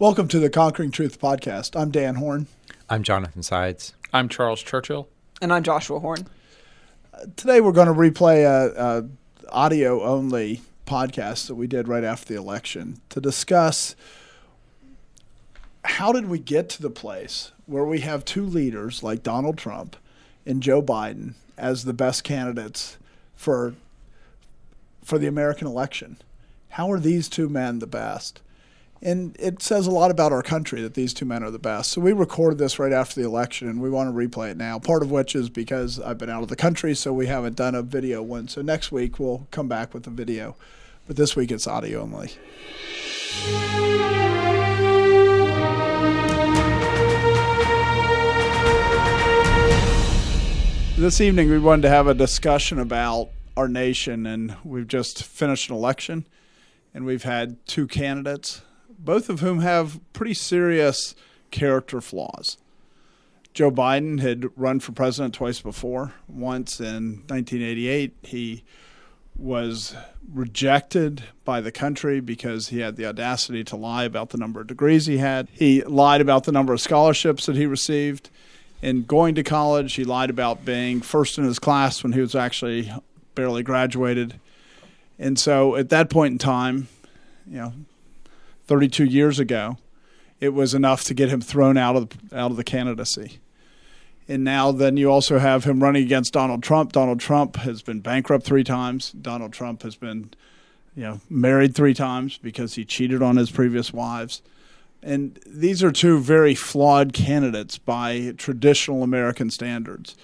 Welcome to the Conquering Truth podcast. I'm Dan Horn. I'm Jonathan Sides. I'm Charles Churchill. And I'm Joshua Horn. Uh, today we're going to replay a, a audio only podcast that we did right after the election to discuss how did we get to the place where we have two leaders like Donald Trump and Joe Biden as the best candidates for for the American election. How are these two men the best? And it says a lot about our country that these two men are the best. So we recorded this right after the election and we want to replay it now. Part of which is because I've been out of the country, so we haven't done a video one. So next week we'll come back with a video. But this week it's audio only. This evening, we wanted to have a discussion about our nation, and we've just finished an election, and we've had two candidates, both of whom have pretty serious character flaws. Joe Biden had run for president twice before. Once in 1988, he was rejected by the country because he had the audacity to lie about the number of degrees he had. He lied about the number of scholarships that he received in going to college. He lied about being first in his class when he was actually barely graduated. And so at that point in time, you know, 32 years ago, it was enough to get him thrown out of out of the candidacy. And now then you also have him running against Donald Trump. Donald Trump has been bankrupt 3 times. Donald Trump has been you know, married 3 times because he cheated on his previous wives. And these are two very flawed candidates by traditional American standards.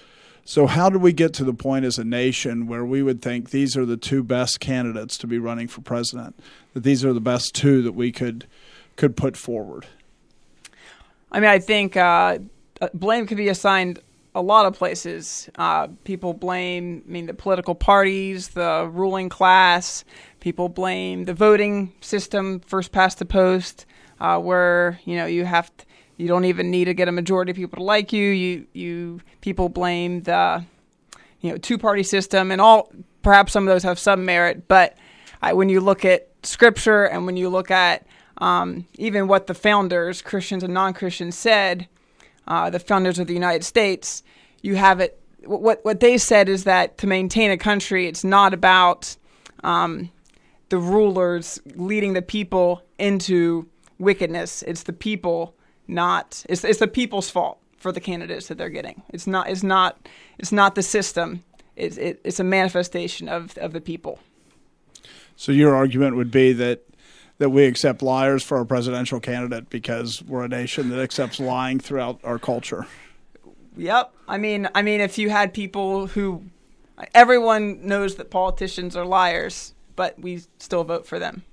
So, how did we get to the point as a nation where we would think these are the two best candidates to be running for president? That these are the best two that we could could put forward? I mean, I think uh, blame could be assigned a lot of places. Uh, people blame, I mean, the political parties, the ruling class. People blame the voting system, first past the post uh, where you know you have to, you don't even need to get a majority of people to like you. You you people blame the you know two party system and all. Perhaps some of those have some merit, but when you look at scripture and when you look at um, even what the founders, Christians and non Christians, said, uh, the founders of the United States, you have it. What what they said is that to maintain a country, it's not about um, the rulers leading the people into wickedness. It's the people, not it's it's the people's fault for the candidates that they're getting. It's not it's not it's not the system. It's it, it's a manifestation of of the people. So your argument would be that that we accept liars for our presidential candidate because we're a nation that accepts lying throughout our culture. Yep. I mean, I mean, if you had people who, everyone knows that politicians are liars, but we still vote for them.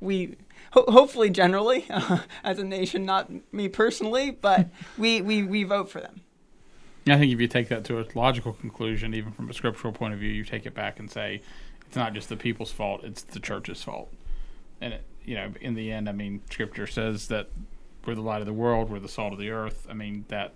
We ho- hopefully generally uh, as a nation, not me personally, but we, we, we vote for them. I think if you take that to a logical conclusion, even from a scriptural point of view, you take it back and say it's not just the people's fault; it's the church's fault. And it, you know, in the end, I mean, Scripture says that we're the light of the world, we're the salt of the earth. I mean that.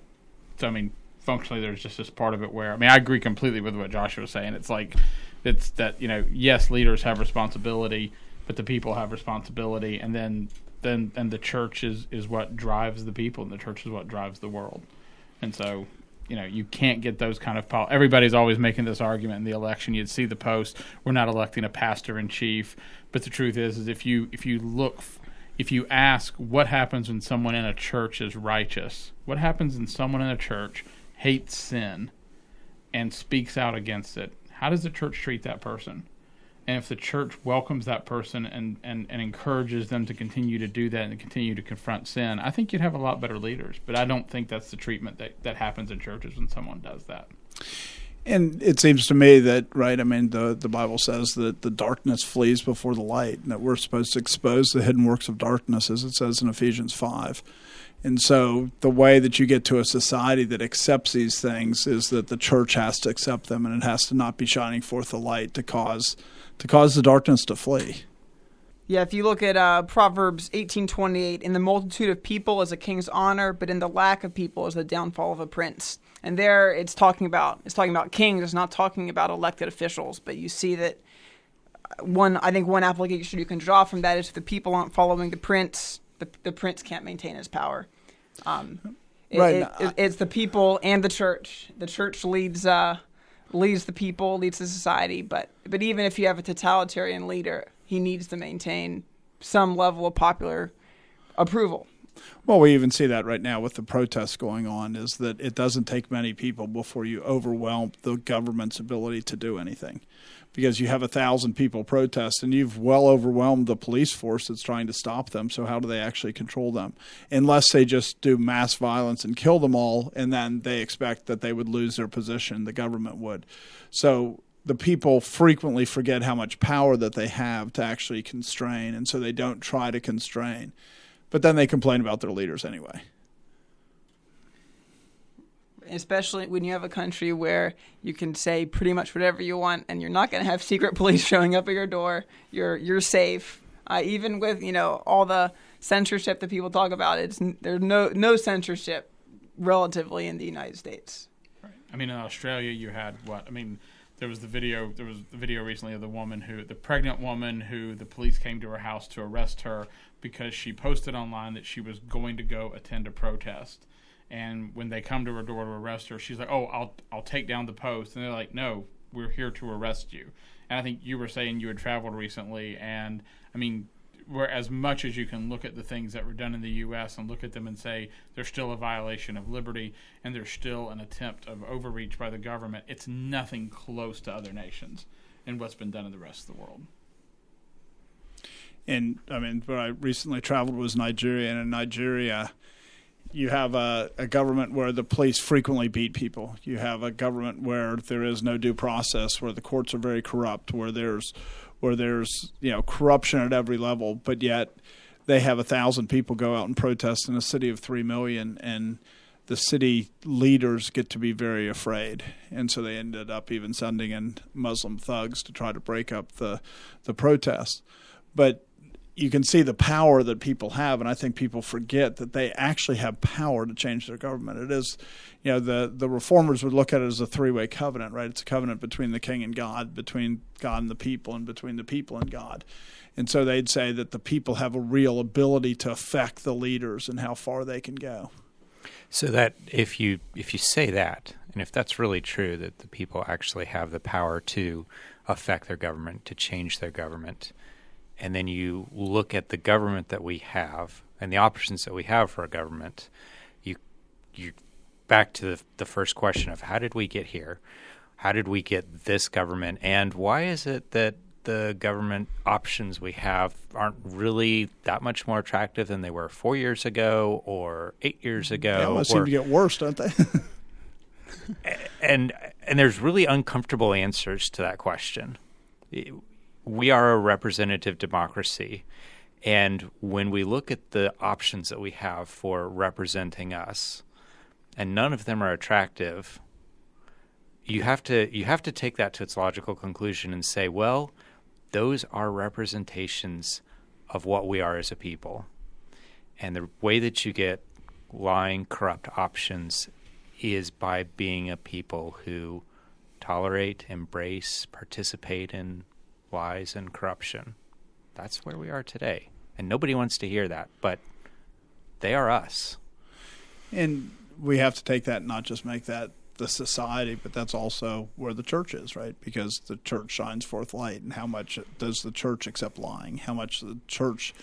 So I mean, functionally, there's just this part of it where I mean, I agree completely with what Joshua was saying. It's like it's that you know, yes, leaders have responsibility but the people have responsibility, and then then and the church is is what drives the people, and the church is what drives the world, and so. You know, you can't get those kind of. Pol- Everybody's always making this argument in the election. You'd see the post. We're not electing a pastor in chief, but the truth is, is if you if you look, if you ask what happens when someone in a church is righteous, what happens when someone in a church hates sin and speaks out against it, how does the church treat that person? And if the church welcomes that person and, and, and encourages them to continue to do that and continue to confront sin, I think you'd have a lot better leaders. But I don't think that's the treatment that, that happens in churches when someone does that. And it seems to me that, right, I mean, the, the Bible says that the darkness flees before the light, and that we're supposed to expose the hidden works of darkness, as it says in Ephesians 5. And so the way that you get to a society that accepts these things is that the church has to accept them, and it has to not be shining forth the light to cause – to cause the darkness to flee. Yeah, if you look at uh, Proverbs 18:28, in the multitude of people is a king's honor, but in the lack of people is the downfall of a prince. And there it's talking about it's talking about kings, it's not talking about elected officials, but you see that uh, one I think one application you can draw from that is if the people aren't following the prince, the the prince can't maintain his power. Um, it- Right, it- it- it's the people and the church. The church leads uh, leads the people, leads the society. But but even if you have a totalitarian leader, he needs to maintain some level of popular approval. Well, we even see that right now with the protests going on, is that it doesn't take many people before you overwhelm the government's ability to do anything. Because you have a thousand people protest and you've well overwhelmed the police force that's trying to stop them. So, how do they actually control them? Unless they just do mass violence and kill them all, and then they expect that they would lose their position, the government would. So, the people frequently forget how much power that they have to actually constrain, and so they don't try to constrain but then they complain about their leaders anyway. Especially when you have a country where you can say pretty much whatever you want and you're not going to have secret police showing up at your door you're you're safe uh, even with you know all the censorship that people talk about it's there's no no censorship relatively in the United States I mean, in Australia, you had what? I mean, there was the video. There was the video recently of the woman who, the pregnant woman who the police came to her house to arrest her because she posted online that she was going to go attend a protest. And when they come to her door to arrest her, she's like, "Oh, I'll I'll take down the post." And they're like, "No, we're here to arrest you." And I think you were saying you had traveled recently, and I mean, where as much as you can look at the things that were done in the U.S. and look at them and say there's still a violation of liberty and there's still an attempt of overreach by the government, it's nothing close to other nations and what's been done in the rest of the world. And I mean, where I recently traveled was Nigeria, and in Nigeria, you have a, a government where the police frequently beat people. You have a government where there is no due process, where the courts are very corrupt, where there's where there's you know corruption at every level, but yet they have a thousand people go out and protest in a city of three million, and the city leaders get to be very afraid, and so they ended up even sending in Muslim thugs to try to break up the the protests. But you can see the power that people have, and I think people forget that they actually have power to change their government. It is, you know, the the reformers would look at it as a three way covenant, right? It's a covenant between the king and God, between God and the people, and between the people and God. And so they'd say that the people have a real ability to affect the leaders and how far they can go. So that if you if you say that, and if that's really true, that the people actually have the power to affect their government, to change their government, and then you look at the government that we have and the options that we have for a government, you you back to the, the first question of how did we get here? How did we get this government? And why is it that the government options we have aren't really that much more attractive than they were four years ago or eight years ago? They well, or- seem to get worse, don't they? and and there's really uncomfortable answers to that question. We are a representative democracy, and when we look at the options that we have for representing us, and none of them are attractive, you have to you have to take that to its logical conclusion and say, well, those are representations of what we are as a people, and the way that you get lying, corrupt options is by being a people who tolerate, embrace, participate in lies and corruption. That's where we are today. And nobody wants to hear that, but they are us. and we have to take that and not just make that the society, but that's also where the church is, right? Because the church shines forth light. And how much does the church accept lying? How much the church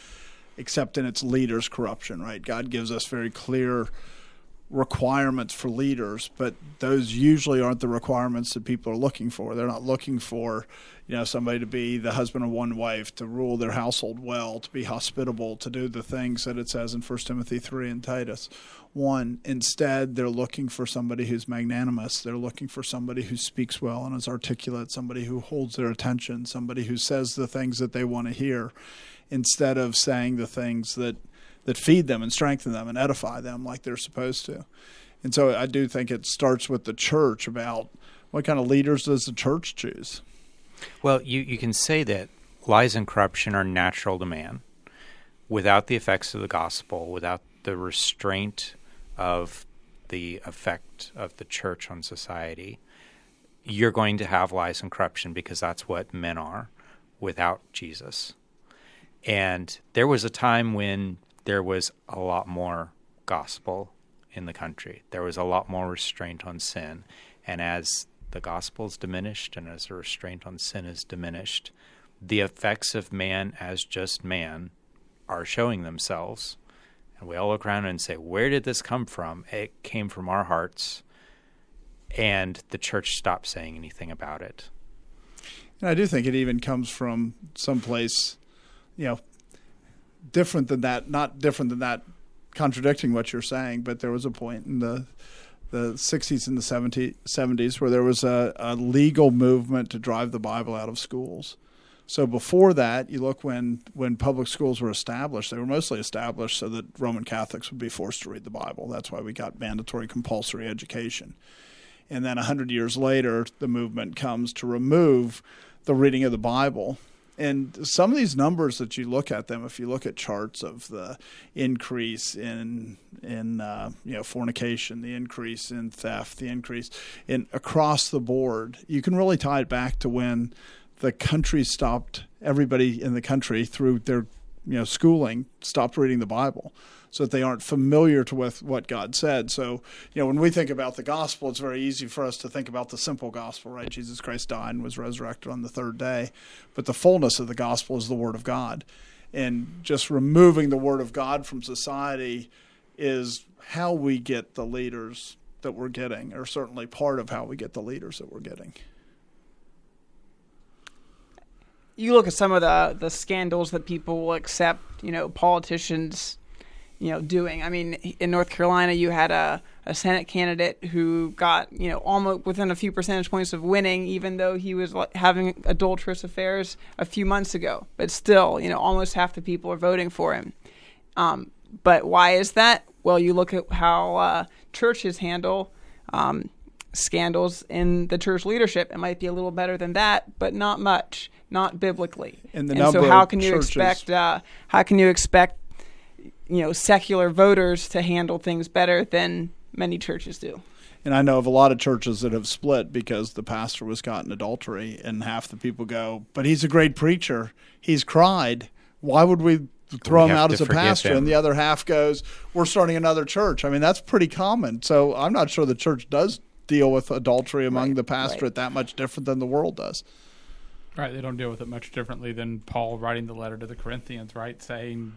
accept in its leaders corruption, right? God gives us very clear requirements for leaders, but those usually aren't the requirements that people are looking for. They're not looking for, you know, somebody to be the husband of one wife, to rule their household well, to be hospitable, to do the things that it says in 1 Timothy 3 and Titus 1. Instead, they're looking for somebody who's magnanimous. They're looking for somebody who speaks well and is articulate, somebody who holds their attention, somebody who says the things that they want to hear instead of saying the things that that feed them and strengthen them and edify them like they're supposed to. And so I do think it starts with the church about what kind of leaders does the church choose? Well, you, you can say that lies and corruption are natural to man without the effects of the gospel, without the restraint of the effect of the church on society. You're going to have lies and corruption because that's what men are without Jesus. And there was a time when there was a lot more gospel in the country. There was a lot more restraint on sin. And as the gospel is diminished and as the restraint on sin is diminished, the effects of man as just man are showing themselves. And we all look around and say, Where did this come from? It came from our hearts. And the church stopped saying anything about it. And I do think it even comes from someplace, you know, different than that, not different than that, contradicting what you're saying, but there was a point in the the 60s and the 70, 70s where there was a, a legal movement to drive the Bible out of schools. So before that, you look when when public schools were established, they were mostly established so that Roman Catholics would be forced to read the Bible. That's why we got mandatory compulsory education. And then 100 years later, the movement comes to remove the reading of the Bible and some of these numbers that you look at them, if you look at charts of the increase in in uh, you know fornication, the increase in theft, the increase in across the board, you can really tie it back to when the country stopped. Everybody in the country through their you know schooling stopped reading the Bible so that they aren't familiar to with what God said. So, you know, when we think about the gospel, it's very easy for us to think about the simple gospel, right? Jesus Christ died and was resurrected on the third day. But the fullness of the gospel is the word of God. And just removing the word of God from society is how we get the leaders that we're getting, or certainly part of how we get the leaders that we're getting. You look at some of the the scandals that people will accept, you know, politicians you know doing. I mean, in North Carolina, you had a a Senate candidate who got you know almost within a few percentage points of winning, even though he was having adulterous affairs a few months ago. But still, you know, almost half the people are voting for him. Um, but why is that? Well, you look at how uh, churches handle um, scandals in the church leadership. It might be a little better than that, but not much, not biblically. And, the and so, how can you expect? Uh, how can you expect you know secular voters to handle things better than many churches do. And I know of a lot of churches that have split because the pastor was caught in adultery, and half the people go, "But he's a great preacher. He's cried. Why would we throw we him out as a pastor?" Him. And the other half goes, "We're starting another church." I mean, that's pretty common. So I'm not sure the church does deal with adultery among right, the pastorate right. that much different than the world does. Right, they don't deal with it much differently than Paul writing the letter to the Corinthians, right? Saying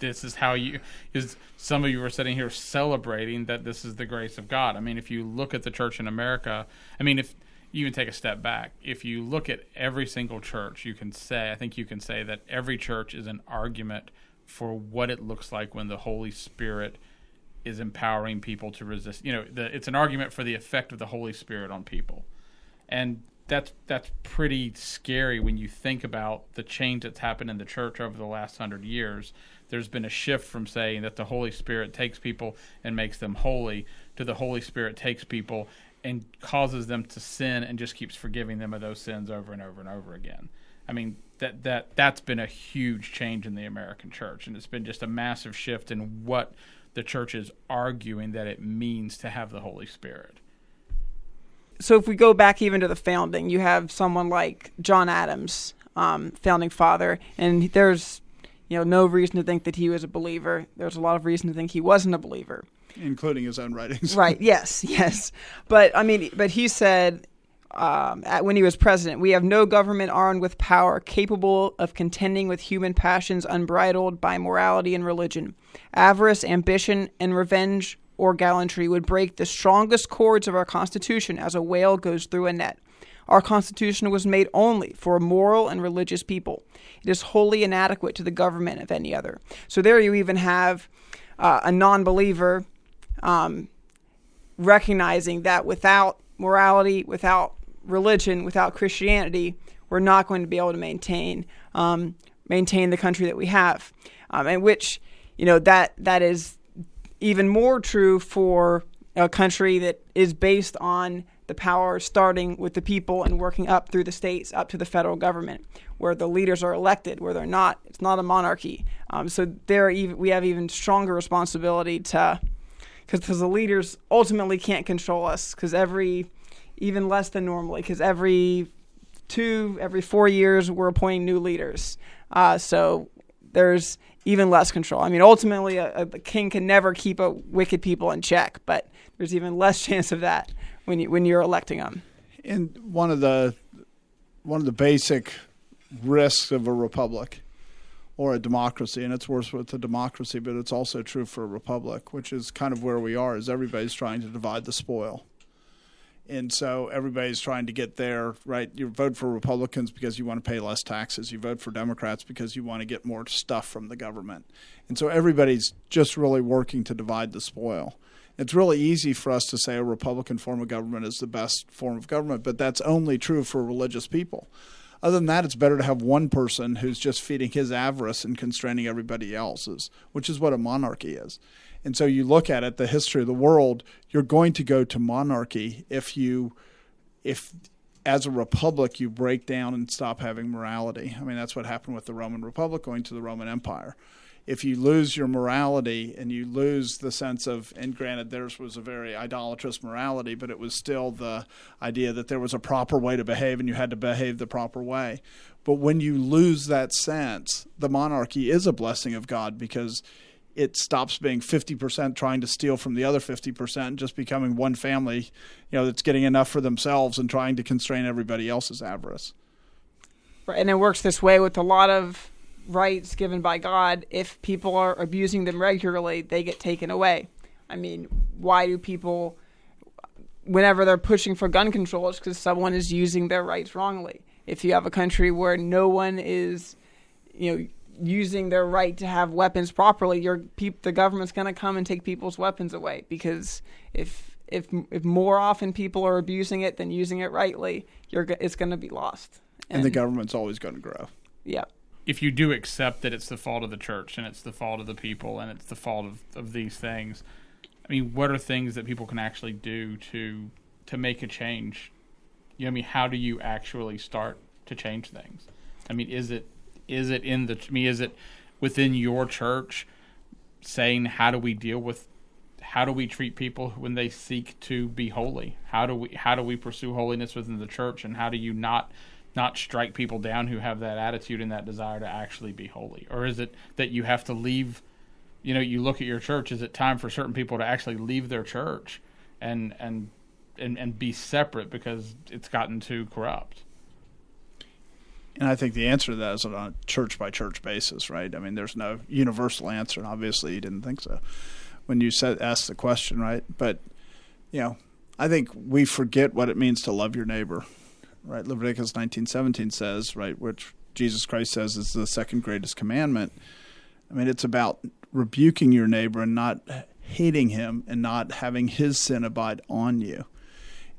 this is how you is some of you are sitting here celebrating that this is the grace of God. I mean, if you look at the church in America, I mean, if you even take a step back, if you look at every single church, you can say, I think you can say that every church is an argument for what it looks like when the Holy Spirit is empowering people to resist. You know, the, it's an argument for the effect of the Holy Spirit on people, and that's that's pretty scary when you think about the change that's happened in the church over the last hundred years there's been a shift from saying that the Holy Spirit takes people and makes them holy to the Holy Spirit takes people and causes them to sin and just keeps forgiving them of those sins over and over and over again. I mean that that that's been a huge change in the American church and it's been just a massive shift in what the church is arguing that it means to have the Holy Spirit. So if we go back even to the founding, you have someone like John Adams, um, founding father, and there's you know, no reason to think that he was a believer. There's a lot of reason to think he wasn't a believer, including his own writings. right? Yes, yes. But I mean, but he said um, at, when he was president, we have no government armed with power capable of contending with human passions unbridled by morality and religion. Avarice, ambition, and revenge or gallantry would break the strongest cords of our Constitution as a whale goes through a net. Our Constitution was made only for a moral and religious people. It is wholly inadequate to the government of any other. So there you even have uh, a non believer um, recognizing that without morality, without religion, without Christianity, we're not going to be able to maintain um, maintain the country that we have, um, and which you know that that is even more true for a country that is based on the power starting with the people and working up through the states up to the federal government, where the leaders are elected, where they're not. It's not a monarchy. Um, so there, even, we have even stronger responsibility to, because the leaders ultimately can't control us. Because every, even less than normally, because every two, every four years, we're appointing new leaders. Uh, so there's even less control. I mean, ultimately, a, a king can never keep a wicked people in check, but there's even less chance of that when you when you're electing them. And one of the one of the basic risks of a republic or a democracy, and it's worse with a democracy, but it's also true for a republic, which is kind of where we are, is everybody's trying to divide the spoil. And so everybody's trying to get there, right? You vote for Republicans because you want to pay less taxes. You vote for Democrats because you want to get more stuff from the government. And so everybody's just really working to divide the spoil. It's really easy for us to say a Republican form of government is the best form of government, but that's only true for religious people. Other than that, it's better to have one person who's just feeding his avarice and constraining everybody else's, which is what a monarchy is. And so you look at it, the history of the world, you're going to go to monarchy if you, if as a republic you break down and stop having morality. I mean, that's what happened with the Roman Republic going to the Roman Empire if you lose your morality and you lose the sense of, and granted, theirs was a very idolatrous morality, but it was still the idea that there was a proper way to behave and you had to behave the proper way. But when you lose that sense, the monarchy is a blessing of God because it stops being 50% trying to steal from the other 50% just becoming one family, you know, that's getting enough for themselves and trying to constrain everybody else's avarice. Right, and it works this way with a lot of rights given by God, if people are abusing them regularly, they get taken away. I mean, why do people, whenever they're pushing for gun control, it's because someone is using their rights wrongly. If you have a country where no one is, you know, using their right to have weapons properly, your peop- the government's going to come and take people's weapons away because if if if more often people are abusing it than using it rightly, you're it's going to be lost. And, and the government's always going to grow. Yeah if you do accept that it's the fault of the church and it's the fault of the people and it's the fault of, of these things, I mean, what are things that people can actually do to to make a change? You know, I mean, how do you actually start to change things? I mean, is it is it in the I mean, is it within your church saying how do we deal with how do we treat people when they seek to be holy? How do we how do we pursue holiness within the church and how do you not not strike people down who have that attitude and that desire to actually be holy? Or is it that you have to leave, you know, you look at your church, is it time for certain people to actually leave their church and and and, and be separate because it's gotten too corrupt? And I think the answer to that is on a church by church basis, right? I mean, there's no universal answer, and obviously you didn't think so when you said asked the question, right? But you know, I think we forget what it means to love your neighbor right? Leviticus 19:17 says, right, which Jesus Christ says is the second greatest commandment. I mean, it's about rebuking your neighbor and not hating him and not having his sin abide on you.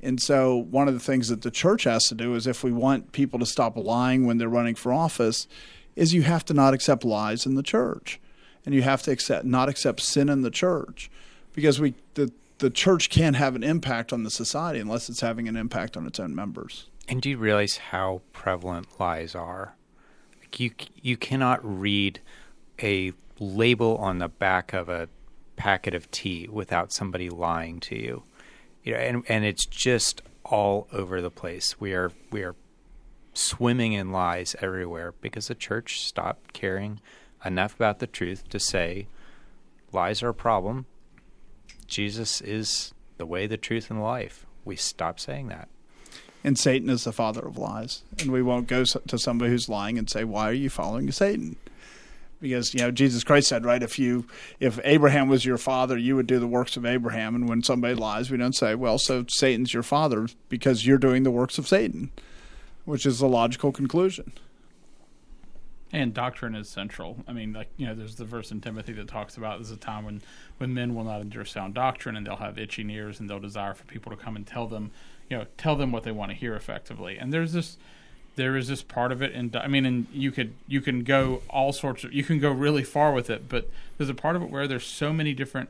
And so, one of the things that the church has to do is if we want people to stop lying when they're running for office, is you have to not accept lies in the church. And you have to accept not accept sin in the church. Because we the the church can't have an impact on the society unless it's having an impact on its own members. And do you realize how prevalent lies are? Like you you cannot read a label on the back of a packet of tea without somebody lying to you. You know, and and it's just all over the place. We are we are swimming in lies everywhere because the church stopped caring enough about the truth to say lies are a problem. Jesus is the way, the truth, and life. We stopped saying that and Satan is the father of lies. And we won't go to somebody who's lying and say, "Why are you following Satan?" Because you know Jesus Christ said, right? If you if Abraham was your father, you would do the works of Abraham. And when somebody lies, we don't say, "Well, so Satan's your father because you're doing the works of Satan," which is the logical conclusion. And doctrine is central. I mean, like you know, there's the verse in Timothy that talks about there's a time when when men will not endure sound doctrine, and they'll have itching ears, and they'll desire for people to come and tell them you know tell them what they want to hear effectively. And there's this there is this part of it and i mean and you could you can go all sorts of you can go really far with it but there's a part of it where there's so many different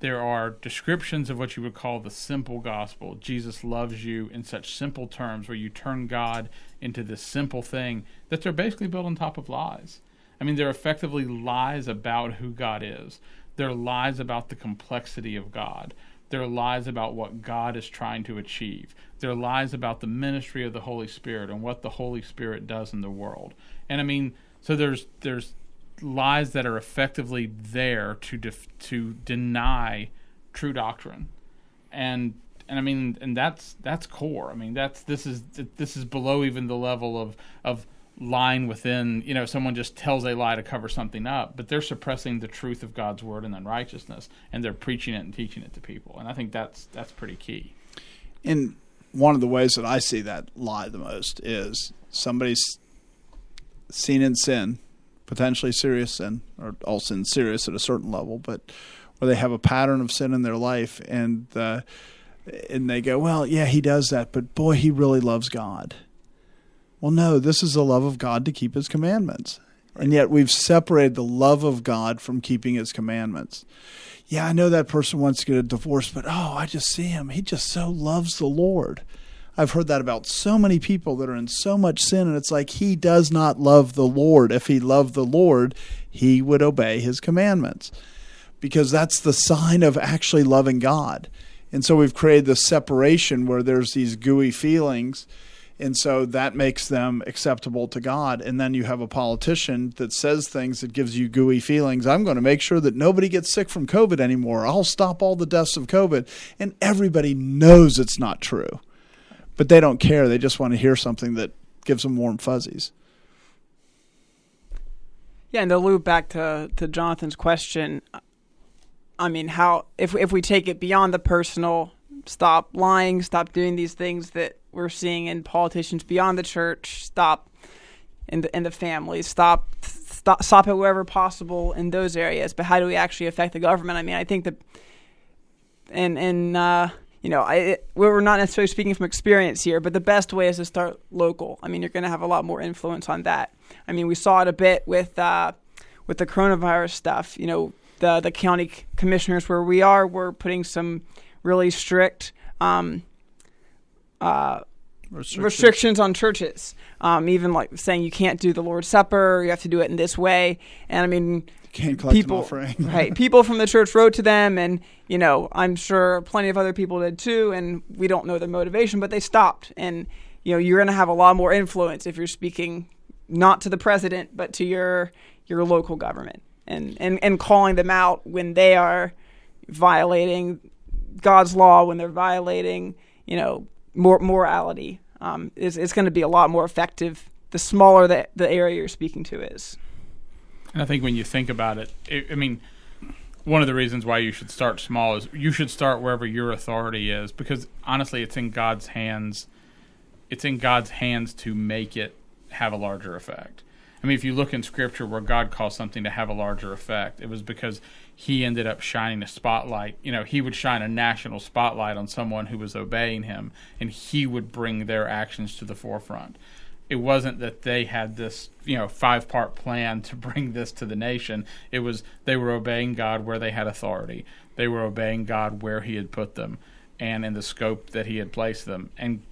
there are descriptions of what you would call the simple gospel. Jesus loves you in such simple terms where you turn god into this simple thing that they're basically built on top of lies. I mean they're effectively lies about who god is. They're lies about the complexity of god they're lies about what God is trying to achieve. They're lies about the ministry of the Holy Spirit and what the Holy Spirit does in the world. And I mean, so there's there's lies that are effectively there to def- to deny true doctrine, and and I mean, and that's that's core. I mean, that's this is this is below even the level of of line within. You know, someone just tells a lie to cover something up, but they're suppressing the truth of God's word and unrighteousness, and they're preaching it and teaching it to people. And I think that's that's pretty key. And one of the ways that I see that lie the most is somebody's seen in sin, potentially serious sin, or all sin serious at a certain level, but where they have a pattern of sin in their life, and uh, and they go, well, yeah, he does that, but boy, he really loves God. Well, no, this is the love of God to keep his commandments. And yet we've separated the love of God from keeping his commandments. Yeah, I know that person wants to get a divorce, but oh, I just see him. He just so loves the Lord. I've heard that about so many people that are in so much sin, and it's like he does not love the Lord. If he loved the Lord, he would obey his commandments because that's the sign of actually loving God. And so we've created this separation where there's these gooey feelings. And so that makes them acceptable to God. And then you have a politician that says things that gives you gooey feelings. I'm going to make sure that nobody gets sick from COVID anymore. I'll stop all the deaths of COVID. And everybody knows it's not true. But they don't care. They just want to hear something that gives them warm fuzzies. Yeah, and to loop back to, to Jonathan's question, I mean, how if if we take it beyond the personal, stop lying, stop doing these things that we're seeing in politicians beyond the church, stop in the in the family, stop stop stop it wherever possible in those areas. But how do we actually affect the government? I mean, I think that, and and uh, you know, I we're not necessarily speaking from experience here, but the best way is to start local. I mean, you're going to have a lot more influence on that. I mean, we saw it a bit with uh, with the coronavirus stuff. You know, the the county commissioners where we are, we're putting some really strict um, uh, restrictions. restrictions. on churches. Um, even like saying you can't do the Lord's Supper, you have to do it in this way. And I mean, people, right? People from the church wrote to them, and you know, I'm sure plenty of other people did too. And we don't know their motivation, but they stopped. And you know, you're going to have a lot more influence if you're speaking not to the president, but to your your local government and, and, and calling them out when they are violating God's law, when they're violating, you know, mor- morality, um, is, is going to be a lot more effective the smaller the, the area you're speaking to is. And I think when you think about it, it, I mean, one of the reasons why you should start small is you should start wherever your authority is because honestly, it's in God's hands. It's in God's hands to make it have a larger effect. I mean, if you look in Scripture where God calls something to have a larger effect, it was because He ended up shining a spotlight. You know, He would shine a national spotlight on someone who was obeying Him, and He would bring their actions to the forefront. It wasn't that they had this, you know, five part plan to bring this to the nation. It was they were obeying God where they had authority. They were obeying God where He had put them and in the scope that He had placed them. And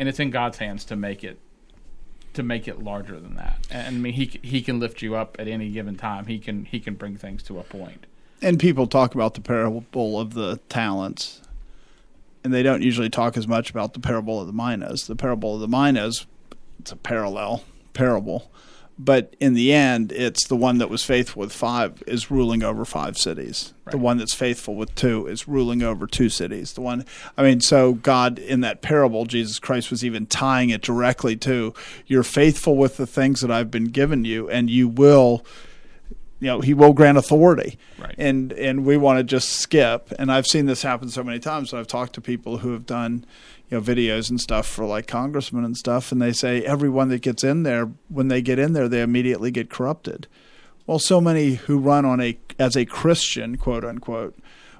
and it's in God's hands to make it to make it larger than that. And I mean, he he can lift you up at any given time. He can he can bring things to a point. And people talk about the parable of the talents, and they don't usually talk as much about the parable of the minas. The parable of the minas, it's a parallel parable but in the end, it's the one that was faithful with five is ruling over five cities. Right. The one that's faithful with two is ruling over two cities. The one, I mean, so God in that parable, Jesus Christ was even tying it directly to you're faithful with the things that I've been given you, and you will you know he will grant authority right. and and we want to just skip and i've seen this happen so many times i've talked to people who have done you know videos and stuff for like congressmen and stuff and they say everyone that gets in there when they get in there they immediately get corrupted well so many who run on a as a christian quote unquote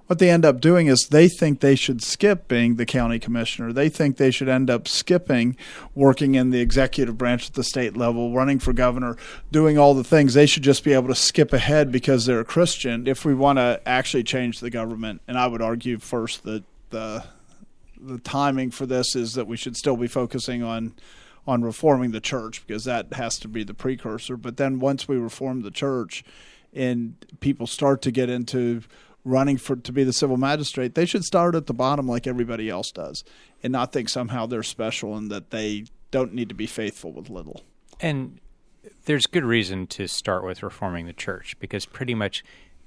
what they end up doing is they think they should skip being the county commissioner. They think they should end up skipping working in the executive branch at the state level, running for governor, doing all the things. They should just be able to skip ahead because they're a Christian if we want to actually change the government. And I would argue first that the the timing for this is that we should still be focusing on on reforming the church because that has to be the precursor. But then once we reform the church and people start to get into running for to be the civil magistrate, they should start at the bottom like everybody else does, and not think somehow they're special and that they don't need to be faithful with little. And there's good reason to start with reforming the church because pretty much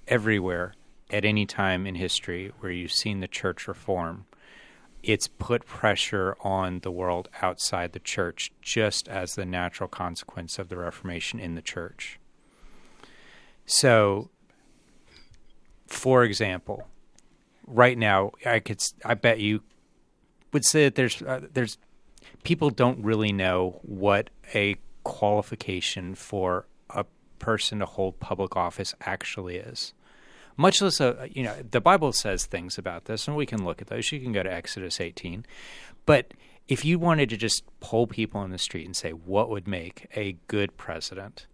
everywhere at any time in history where you've seen the church reform, it's put pressure on the world outside the church just as the natural consequence of the Reformation in the church. So, for example, right now, I could, I bet you would say that there's, uh, there's, people don't really know what a qualification for a person to hold public office actually is. Much less, a, you know, the Bible says things about this, and we can look at those. You can go to Exodus 18. But if you wanted to just poll people in the street and say, what would make a good president,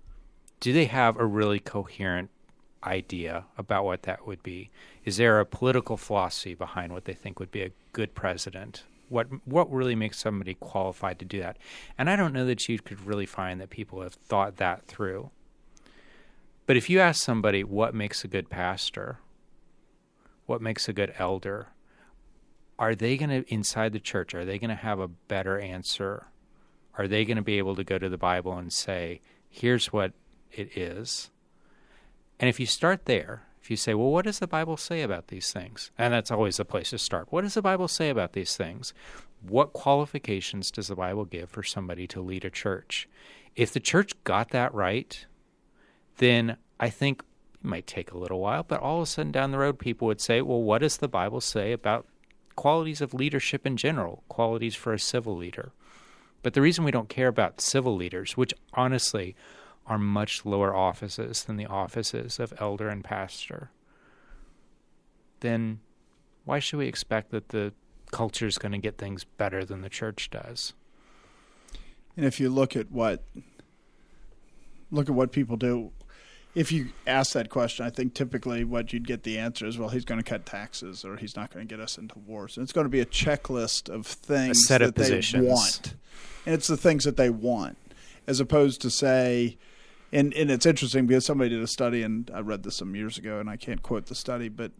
do they have a really coherent idea about what that would be? Is there a political philosophy behind what they think would be a good president? What what really makes somebody qualified to do that? And I don't know that you could really find that people have thought that through. But if you ask somebody what makes a good pastor, what makes a good elder, are they going to inside the church are they going to have a better answer? Are they going to be able to go to the Bible and say, here's what it is? And if you start there, if you say, well, what does the Bible say about these things? And that's always the place to start. What does the Bible say about these things? What qualifications does the Bible give for somebody to lead a church? If the church got that right, then I think it might take a little while, but all of a sudden down the road, people would say, well, what does the Bible say about qualities of leadership in general, qualities for a civil leader? But the reason we don't care about civil leaders, which honestly are much lower offices than the offices of elder and pastor, then why should we expect that the culture is going to get things better than the church does? And if you look at what look at what people do if you ask that question, I think typically what you'd get the answer is, well, he's going to cut taxes or he's not going to get us into wars. And it's going to be a checklist of things a set that of positions. they want. And it's the things that they want, as opposed to say, and, and it's interesting because somebody did a study, and I read this some years ago, and I can't quote the study, but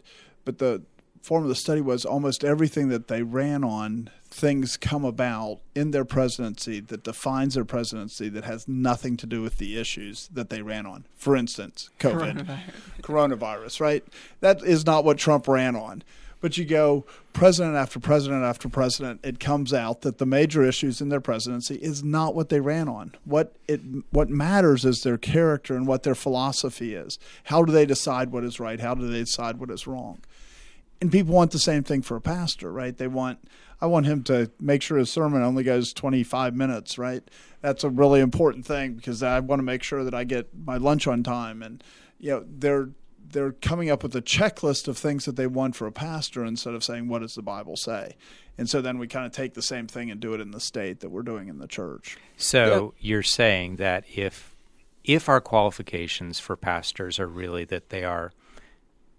but the form of the study was almost everything that they ran on things come about in their presidency that defines their presidency that has nothing to do with the issues that they ran on. For instance, COVID, coronavirus, coronavirus right? That is not what Trump ran on. But you go president after president after president, it comes out that the major issues in their presidency is not what they ran on. What it what matters is their character and what their philosophy is. How do they decide what is right? How do they decide what is wrong? and people want the same thing for a pastor, right? They want I want him to make sure his sermon only goes 25 minutes, right? That's a really important thing because I want to make sure that I get my lunch on time and you know, they're they're coming up with a checklist of things that they want for a pastor instead of saying what does the Bible say. And so then we kind of take the same thing and do it in the state that we're doing in the church. So yeah. you're saying that if if our qualifications for pastors are really that they are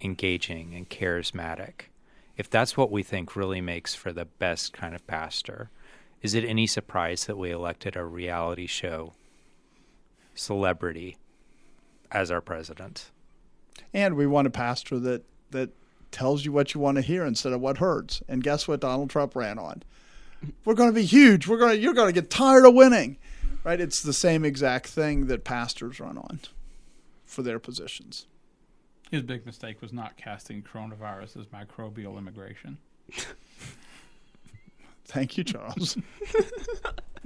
engaging and charismatic, if that's what we think really makes for the best kind of pastor, is it any surprise that we elected a reality show celebrity as our president? And we want a pastor that that tells you what you want to hear instead of what hurts. And guess what Donald Trump ran on? We're going to be huge. We're going to you're going to get tired of winning. Right? It's the same exact thing that pastors run on for their positions. His big mistake was not casting coronavirus as microbial immigration. Thank you, Charles.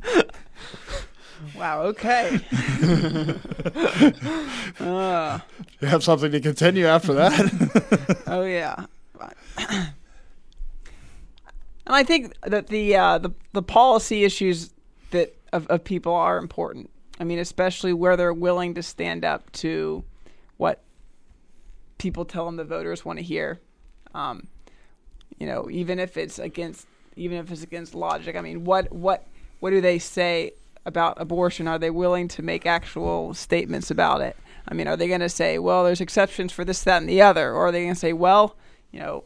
wow. Okay. uh, you have something to continue after that. oh yeah. And I think that the uh, the the policy issues that of, of people are important. I mean, especially where they're willing to stand up to what people tell them the voters want to hear. Um, you know, even if it's against even if it's against logic. I mean, what what what do they say about abortion? Are they willing to make actual statements about it? I mean, are they going to say, well, there's exceptions for this, that, and the other, or are they going to say, well, you know,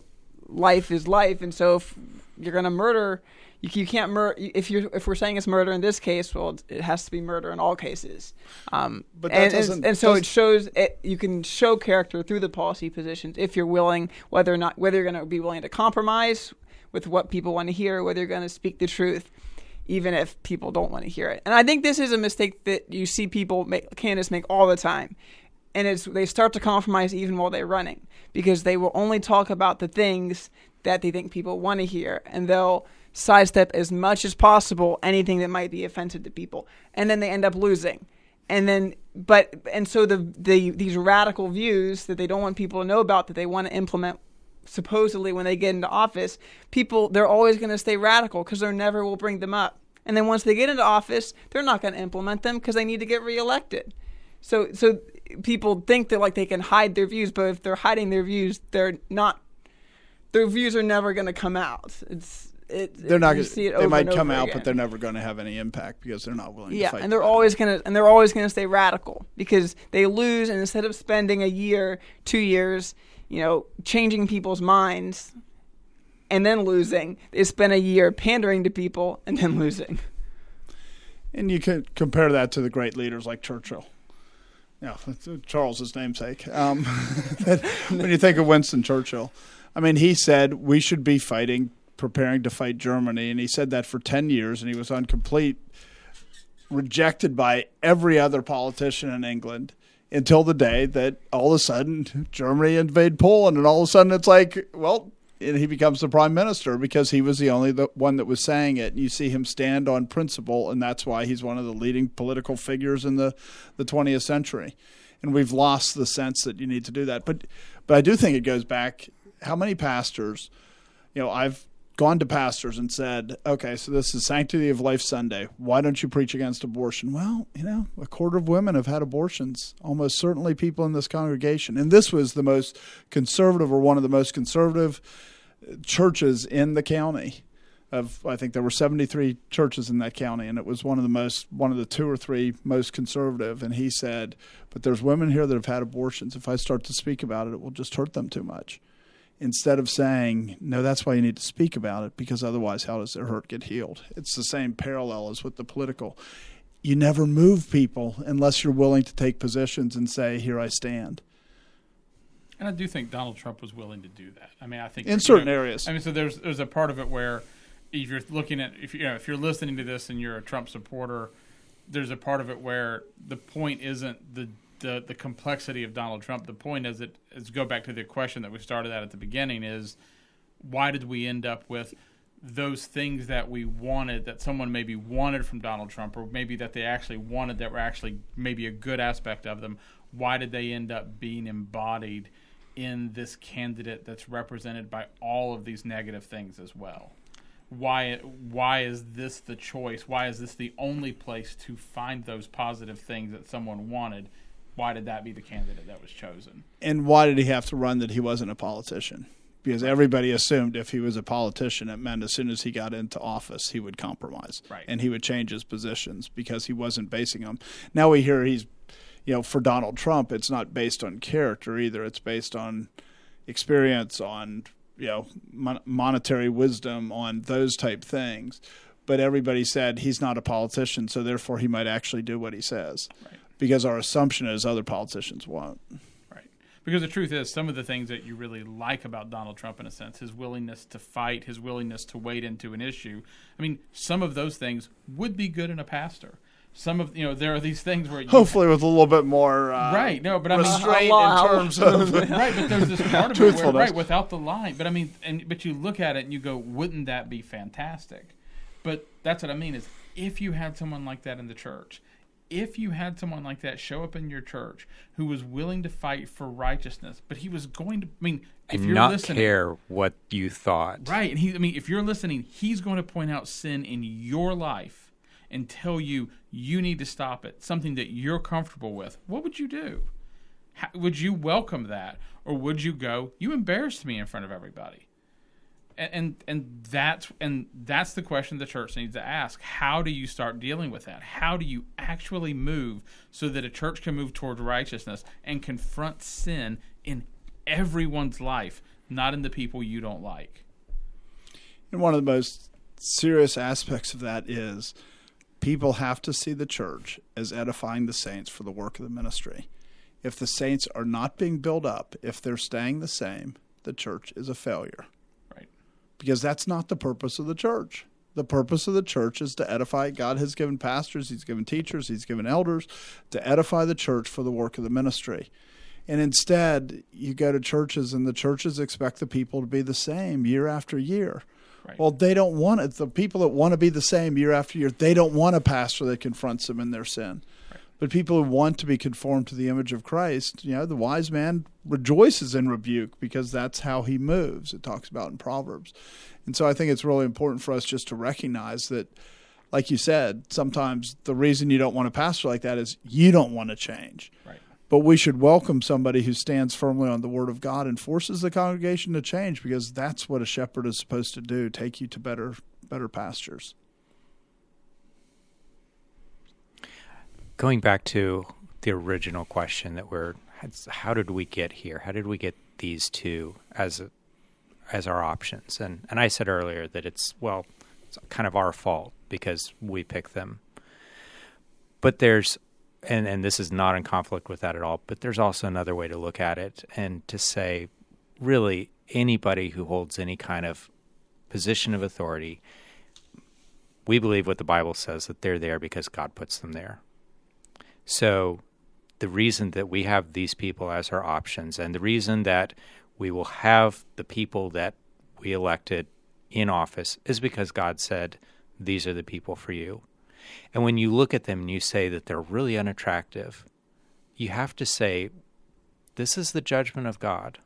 life is life, and so if you're going to murder you, you can't murder if you if we're saying it's murder in this case. Well, it has to be murder in all cases. Um, but and, and, and, so it shows it, you can show character through the policy positions if you're willing, whether or not whether you're going to be willing to compromise with what people want to hear, whether you're going to speak the truth. Even if people don't want to hear it. And I think this is a mistake that you see people make candidates make all the time. And it's they start to compromise even while they're running because they will only talk about the things that they think people want to hear and they'll sidestep as much as possible anything that might be offensive to people. And then they end up losing. And then but and so the the these radical views that they don't want people to know about that they want to implement supposedly when they get into office, people they're always going to stay radical because they never will bring them up. And then once they get into office, they're not going to implement them because they need to get reelected. So so people think that like they can hide their views, but if they're hiding their views, they're not. Their views are never going to come out. It's it, they're not. Gonna, see it they might come out, again. but they're never going to have any impact because they're not willing. yeah, to fight and they're always gonna and they're always gonna stay radical because they lose, and instead of spending a year, two years, you know, changing people's minds, and then losing, they spend a year pandering to people and then losing. And you can compare that to the great leaders like Churchill. Yeah, Charles's namesake. Um, when you think of Winston Churchill, I mean, he said we should be fighting, preparing to fight Germany, and he said that for ten years, and he was on complete rejected by every other politician in England until the day that all of a sudden Germany invade Poland, and all of a sudden it's like, well, he becomes the prime minister because he was the only the one that was saying it. And you see him stand on principle, and that's why he's one of the leading political figures in the the 20th century. And we've lost the sense that you need to do that. But but I do think it goes back. How many pastors? You know, I've gone to pastors and said, okay, so this is Sanctity of Life Sunday. Why don't you preach against abortion? Well, you know, a quarter of women have had abortions, almost certainly people in this congregation. And this was the most conservative or one of the most conservative churches in the county. Of I think there were 73 churches in that county, and it was one of the most, one of the two or three most conservative. And he said, "But there's women here that have had abortions. If I start to speak about it, it will just hurt them too much." Instead of saying, no, that's why you need to speak about it, because otherwise, how does their hurt get healed? It's the same parallel as with the political. You never move people unless you're willing to take positions and say, here I stand. And I do think Donald Trump was willing to do that. I mean, I think In certain know, areas. I mean, so there's there's a part of it where if you're looking at if you know if you're listening to this and you're a Trump supporter, there's a part of it where the point isn't the the, the complexity of Donald Trump. The point is it is go back to the question that we started at at the beginning is why did we end up with those things that we wanted that someone maybe wanted from Donald Trump or maybe that they actually wanted that were actually maybe a good aspect of them? Why did they end up being embodied in this candidate that's represented by all of these negative things as well? Why why is this the choice? Why is this the only place to find those positive things that someone wanted why did that be the candidate that was chosen And why did he have to run that he wasn't a politician? Because everybody assumed if he was a politician, it meant as soon as he got into office, he would compromise. Right. And he would change his positions because he wasn't basing them. Now we hear he's, you know, for Donald Trump, it's not based on character either. It's based on experience, on, you know, mon- monetary wisdom, on those type things. But everybody said he's not a politician, so therefore he might actually do what he says. Right. Because our assumption is other politicians won't. Right. Because the truth is, some of the things that you really like about Donald Trump, in a sense, his willingness to fight, his willingness to wade into an issue. I mean, some of those things would be good in a pastor. Some of you know, there are these things where you Hopefully, with a little bit more uh, Right, no, but I mean- restraint Allow- in terms of right, but there's this part of it where, right, without the line. But I mean, and but you look at it and you go, wouldn't that be fantastic? But that's what I mean is if you had someone like that in the church, if you had someone like that show up in your church who was willing to fight for righteousness, but he was going to, I mean, if and you're not listening, care what you thought. Right. And he I mean, if you're listening, he's going to point out sin in your life and tell you you need to stop it, something that you're comfortable with. What would you do? How, would you welcome that or would you go, you embarrassed me in front of everybody? And, and and that's and that's the question the church needs to ask. How do you start dealing with that? How do you actually move so that a church can move towards righteousness and confront sin in everyone's life, not in the people you don't like? And one of the most serious aspects of that is people have to see the church as edifying the saints for the work of the ministry. If the saints are not being built up, if they're staying the same, the church is a failure. Because that's not the purpose of the church. The purpose of the church is to edify. God has given pastors, He's given teachers, He's given elders to edify the church for the work of the ministry. And instead, you go to churches, and the churches expect the people to be the same year after year. Right. Well, they don't want it. The people that want to be the same year after year, they don't want a pastor that confronts them in their sin. But people who want to be conformed to the image of Christ, you know, the wise man rejoices in rebuke because that's how he moves. It talks about in Proverbs. And so I think it's really important for us just to recognize that, like you said, sometimes the reason you don't want a pastor like that is you don't want to change. Right. But we should welcome somebody who stands firmly on the word of God and forces the congregation to change because that's what a shepherd is supposed to do, take you to better better pastures. Going back to the original question that we're how did we get here? How did we get these two as as our options? And and I said earlier that it's well, it's kind of our fault because we picked them. But there's and and this is not in conflict with that at all, but there's also another way to look at it and to say really anybody who holds any kind of position of authority we believe what the Bible says that they're there because God puts them there. So the reason that we have these people as our options and the reason that we will have the people that we elected in office is because God said, These are the people for you. And when you look at them and you say that they're really unattractive, you have to say, This is the judgment of God.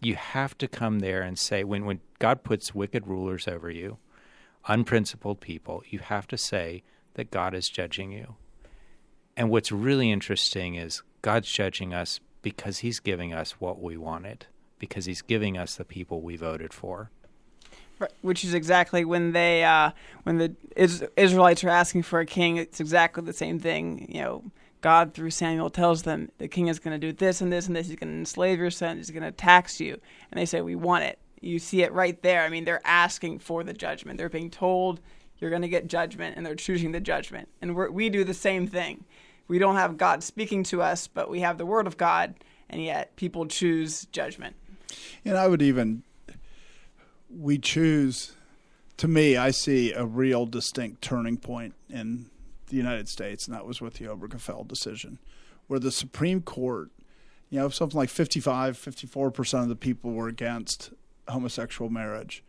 You have to come there and say, when, when God puts wicked rulers over you, unprincipled people, you have to say that God is judging you. And what's really interesting is God's judging us because He's giving us what we wanted, because He's giving us the people we voted for. Right, which is exactly when they uh, when the Is- Israelites are asking for a king. It's exactly the same thing. You know, God through Samuel tells them the king is going to do this and this and this. He's going to enslave your son. He's going to tax you, and they say we want it. You see it right there. I mean, they're asking for the judgment. They're being told you're going to get judgment, and they're choosing the judgment. And we do the same thing. We don't have God speaking to us, but we have the Word of God, and yet people choose judgment. And I would even, we choose, to me, I see a real distinct turning point in the United States, and that was with the Obergefell decision, where the Supreme Court, you know, something like 55, 54% of the people were against homosexual marriage.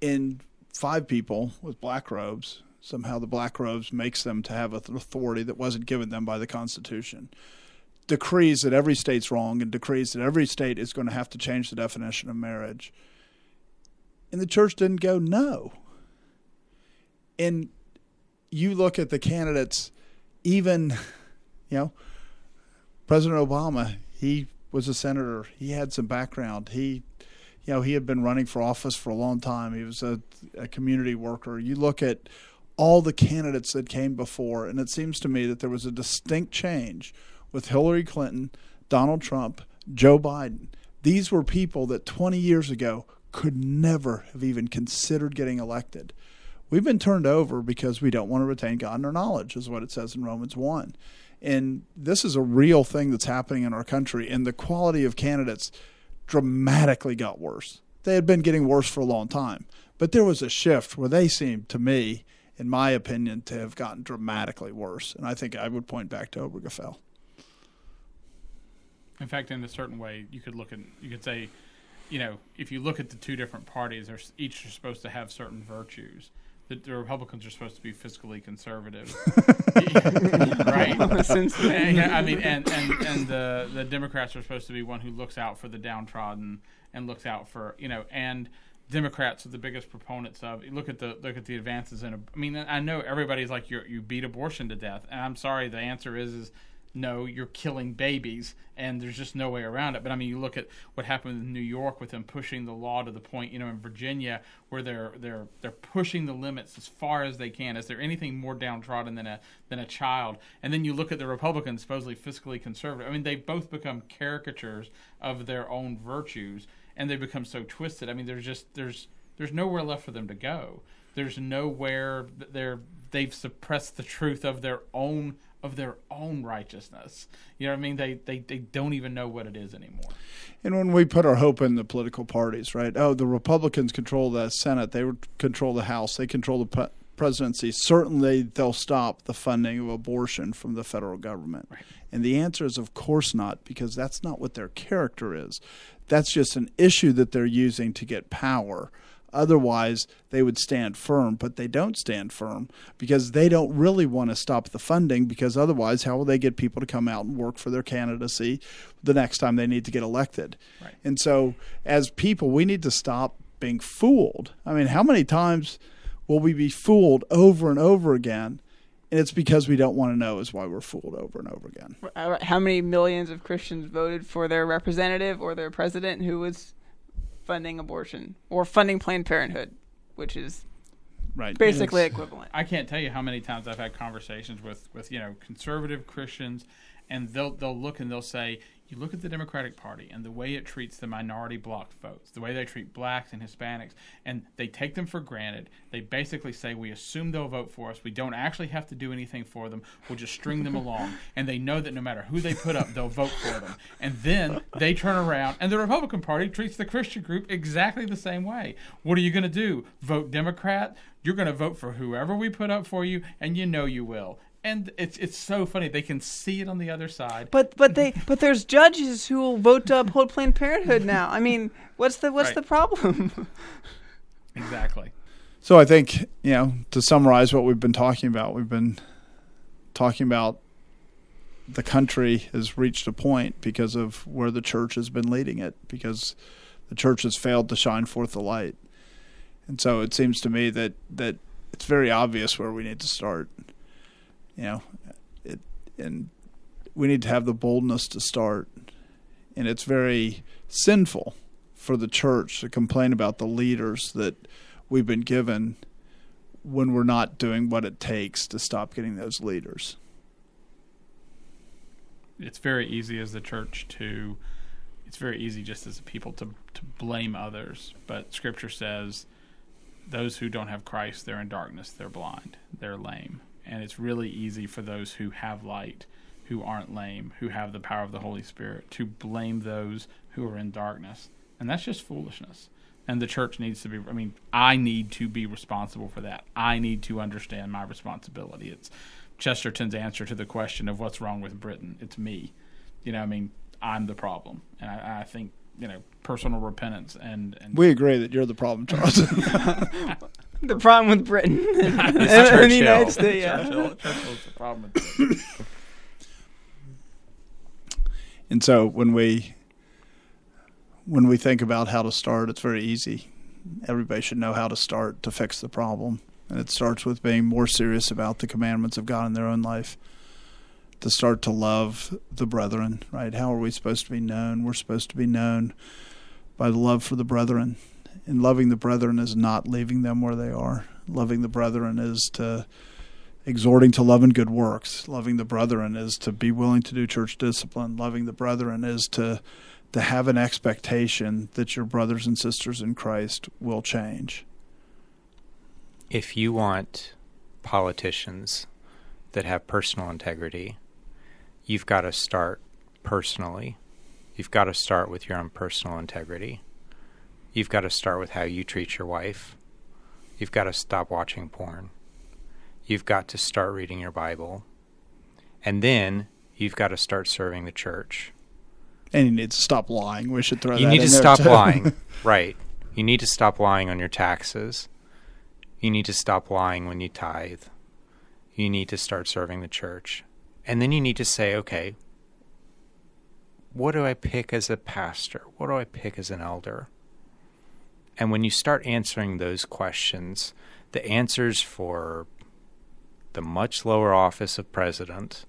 In five people with black robes, somehow the black robes makes them to have an authority that wasn't given them by the Constitution decrees that every state's wrong and decrees that every state is going to have to change the definition of marriage. And the church didn't go, no. And you look at the candidates, even, you know, President Obama, he was a senator. He had some background. He, you know, he had been running for office for a long time. He was a, a community worker. You look at all the candidates that came before, and it seems to me that there was a distinct change with Hillary Clinton, Donald Trump, Joe Biden. These were people that 20 years ago could never have even considered getting elected. We've been turned over because we don't want to retain God in our knowledge, is what it says in Romans 1. And this is a real thing that's happening in our country, and the quality of candidates dramatically got worse. They had been getting worse for a long time, but there was a shift where they seemed to me, in my opinion, to have gotten dramatically worse. And I think I would point back to Obergefell. In fact, in a certain way, you could look at you could say, you know, if you look at the two different parties, they're each are supposed to have certain virtues. The, the Republicans are supposed to be fiscally conservative, right? Since And, I mean, and, and, and the the Democrats are supposed to be one who looks out for the downtrodden and looks out for you know and. Democrats are the biggest proponents of. Look at the look at the advances in. I mean, I know everybody's like you you beat abortion to death, and I'm sorry. The answer is is no, you're killing babies, and there's just no way around it. But I mean, you look at what happened in New York with them pushing the law to the point, you know, in Virginia where they're they're they're pushing the limits as far as they can. Is there anything more downtrodden than a than a child? And then you look at the Republicans, supposedly fiscally conservative. I mean, they've both become caricatures of their own virtues, and they become so twisted. I mean, there's just there's there's nowhere left for them to go. There's nowhere they're they've suppressed the truth of their own of their own righteousness. You know what I mean? They, they, they don't even know what it is anymore. And when we put our hope in the political parties, right? Oh, the Republicans control the Senate, they control the House, they control the presidency. Certainly, they'll stop the funding of abortion from the federal government. Right. And the answer is, of course not, because that's not what their character is. That's just an issue that they're using to get power. Otherwise, they would stand firm, but they don't stand firm because they don't really want to stop the funding. Because otherwise, how will they get people to come out and work for their candidacy the next time they need to get elected? Right. And so, as people, we need to stop being fooled. I mean, how many times will we be fooled over and over again? And it's because we don't want to know is why we're fooled over and over again. Uh, how many millions of Christians voted for their representative or their president who was funding abortion or funding Planned Parenthood, which is right basically equivalent. I can't tell you how many times I've had conversations with with you know conservative Christians, and they'll they'll look and they'll say, you look at the Democratic Party and the way it treats the minority blocked votes, the way they treat blacks and Hispanics, and they take them for granted. They basically say, We assume they'll vote for us. We don't actually have to do anything for them. We'll just string them along. And they know that no matter who they put up, they'll vote for them. And then they turn around, and the Republican Party treats the Christian group exactly the same way. What are you going to do? Vote Democrat? You're going to vote for whoever we put up for you, and you know you will and it's it's so funny they can see it on the other side. But but they but there's judges who will vote to uphold Planned Parenthood now. I mean, what's the what's right. the problem? exactly. So I think you know to summarize what we've been talking about, we've been talking about the country has reached a point because of where the church has been leading it because the church has failed to shine forth the light. And so it seems to me that that it's very obvious where we need to start you know, it and we need to have the boldness to start. And it's very sinful for the church to complain about the leaders that we've been given when we're not doing what it takes to stop getting those leaders. It's very easy as the church to it's very easy just as a people to to blame others, but scripture says those who don't have Christ, they're in darkness, they're blind, they're lame and it's really easy for those who have light, who aren't lame, who have the power of the Holy Spirit, to blame those who are in darkness. And that's just foolishness. And the church needs to be, I mean, I need to be responsible for that. I need to understand my responsibility. It's Chesterton's answer to the question of what's wrong with Britain. It's me. You know, I mean, I'm the problem. And I, I think, you know, personal repentance and, and. We agree that you're the problem, Charles. the problem with Britain and the United States. Yeah. Churchill, Churchill's the problem with Britain. and so when we when we think about how to start, it's very easy. Everybody should know how to start to fix the problem. And it starts with being more serious about the commandments of God in their own life. To start to love the brethren, right? How are we supposed to be known? We're supposed to be known by the love for the brethren and loving the brethren is not leaving them where they are. Loving the brethren is to exhorting to love and good works. Loving the brethren is to be willing to do church discipline. Loving the brethren is to to have an expectation that your brothers and sisters in Christ will change. If you want politicians that have personal integrity, you've got to start personally. You've got to start with your own personal integrity. You've got to start with how you treat your wife. You've got to stop watching porn. You've got to start reading your Bible. And then you've got to start serving the church. And you need to stop lying. We should throw that out you need to stop too. lying. Right. You need to stop lying on your taxes. You need to stop lying when you tithe. You need to start serving the church. And then you need to say, okay, what do I pick as a pastor? What do I pick as an elder? And when you start answering those questions, the answers for the much lower office of president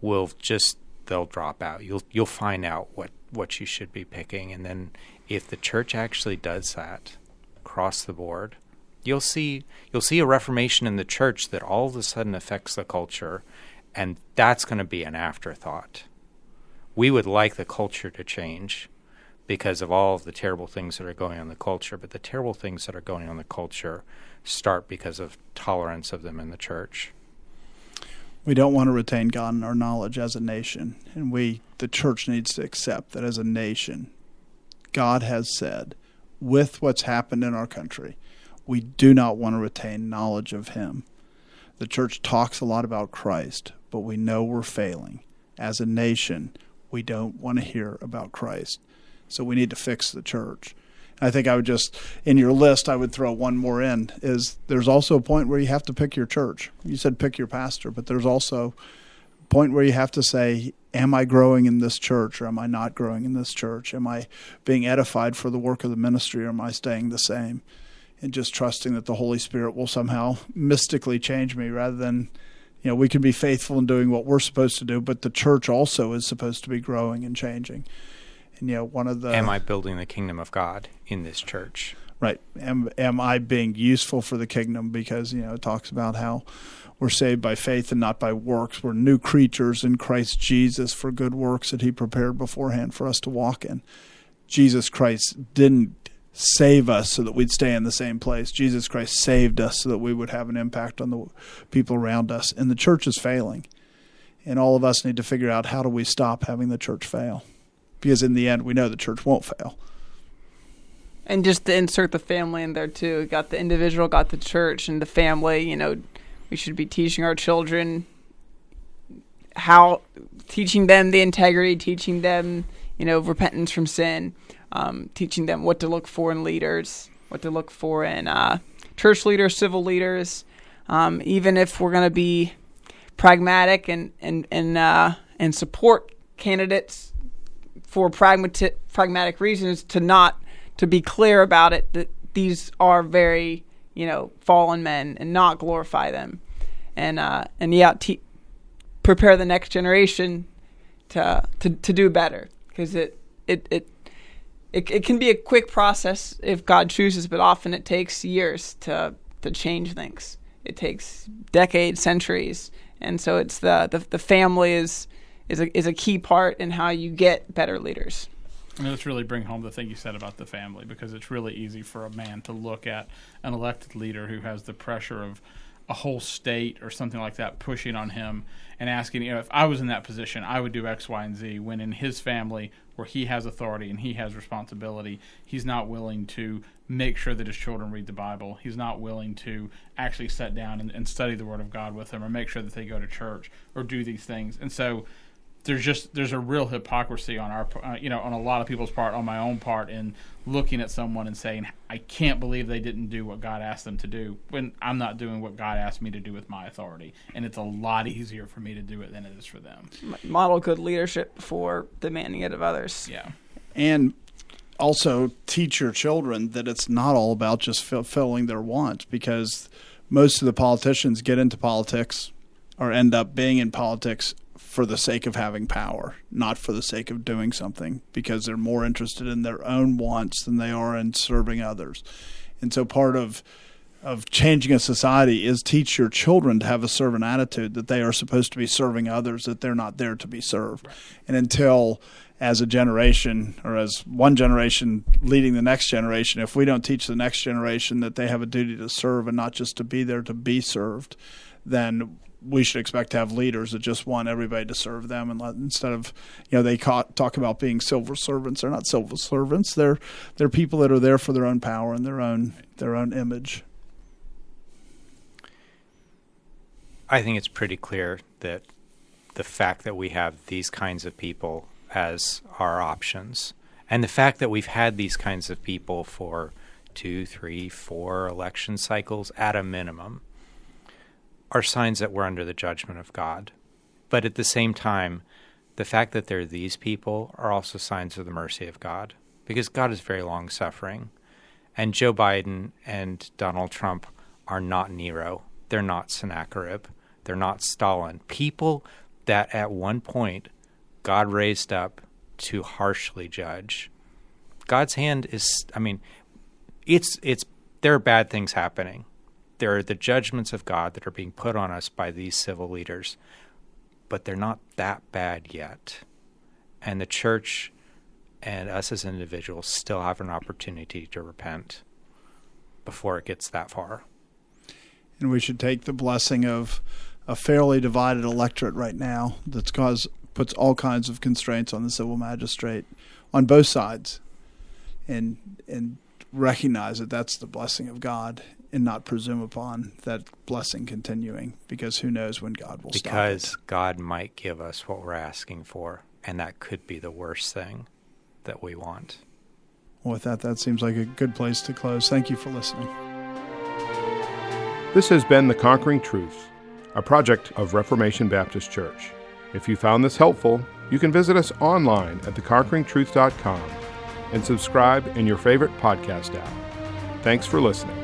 will just they'll drop out. You'll you'll find out what what you should be picking and then if the church actually does that across the board, you'll see you'll see a reformation in the church that all of a sudden affects the culture and that's going to be an afterthought. We would like the culture to change because of all of the terrible things that are going on in the culture, but the terrible things that are going on in the culture start because of tolerance of them in the church. We don't want to retain God in our knowledge as a nation, and we, the church, needs to accept that as a nation, God has said, with what's happened in our country, we do not want to retain knowledge of Him. The church talks a lot about Christ, but we know we're failing. As a nation, we don't want to hear about Christ. So we need to fix the church. I think I would just in your list I would throw one more in is there's also a point where you have to pick your church. You said pick your pastor, but there's also a point where you have to say am I growing in this church or am I not growing in this church? Am I being edified for the work of the ministry or am I staying the same? And just trusting that the Holy Spirit will somehow mystically change me rather than you know we can be faithful in doing what we're supposed to do, but the church also is supposed to be growing and changing. And you know, one of the Am I building the kingdom of God in this church? Right. Am am I being useful for the kingdom? Because you know it talks about how we're saved by faith and not by works. We're new creatures in Christ Jesus for good works that He prepared beforehand for us to walk in. Jesus Christ didn't save us so that we'd stay in the same place. Jesus Christ saved us so that we would have an impact on the people around us. And the church is failing. And all of us need to figure out how do we stop having the church fail because in the end, we know the church won't fail. And just to insert the family in there too, got the individual, got the church, and the family. You know, we should be teaching our children how, teaching them the integrity, teaching them, you know, repentance from sin, um, teaching them what to look for in leaders, what to look for in uh, church leaders, civil leaders. Um, even if we're going to be pragmatic and and and uh, and support candidates for pragmatic pragmatic reasons to not to be clear about it that these are very you know fallen men and not glorify them. And uh, and yeah te- prepare the next generation to to, to do better. Because it, it it it it can be a quick process if God chooses but often it takes years to to change things. It takes decades centuries. And so it's the the, the family is is a, is a key part in how you get better leaders. And let's really bring home the thing you said about the family because it's really easy for a man to look at an elected leader who has the pressure of a whole state or something like that pushing on him and asking, you know, if I was in that position, I would do X, Y, and Z. When in his family, where he has authority and he has responsibility, he's not willing to make sure that his children read the Bible. He's not willing to actually sit down and, and study the Word of God with them or make sure that they go to church or do these things. And so, there's just there's a real hypocrisy on our uh, you know on a lot of people's part on my own part in looking at someone and saying I can't believe they didn't do what God asked them to do when I'm not doing what God asked me to do with my authority and it's a lot easier for me to do it than it is for them. Model good leadership before demanding it of others. Yeah. And also teach your children that it's not all about just fulfilling their wants because most of the politicians get into politics or end up being in politics for the sake of having power, not for the sake of doing something, because they're more interested in their own wants than they are in serving others. And so part of of changing a society is teach your children to have a servant attitude that they are supposed to be serving others, that they're not there to be served. Right. And until as a generation or as one generation leading the next generation, if we don't teach the next generation that they have a duty to serve and not just to be there to be served, then we should expect to have leaders that just want everybody to serve them and let, instead of you know they talk about being civil servants. They're not civil servants. They're they're people that are there for their own power and their own their own image. I think it's pretty clear that the fact that we have these kinds of people as our options and the fact that we've had these kinds of people for two, three, four election cycles at a minimum are signs that we're under the judgment of God. But at the same time, the fact that they're these people are also signs of the mercy of God because God is very long suffering. And Joe Biden and Donald Trump are not Nero. They're not Sennacherib. They're not Stalin. People that at one point God raised up to harshly judge. God's hand is I mean, it's it's there are bad things happening there are the judgments of God that are being put on us by these civil leaders, but they're not that bad yet. And the church and us as individuals still have an opportunity to repent before it gets that far. And we should take the blessing of a fairly divided electorate right now that's caused puts all kinds of constraints on the civil magistrate on both sides, and and recognize that that's the blessing of God and not presume upon that blessing continuing because who knows when God will because stop it. God might give us what we're asking for, and that could be the worst thing that we want. Well, with that, that seems like a good place to close. Thank you for listening. This has been The Conquering Truth, a project of Reformation Baptist Church. If you found this helpful, you can visit us online at theconqueringtruth.com and subscribe in your favorite podcast app. Thanks for listening.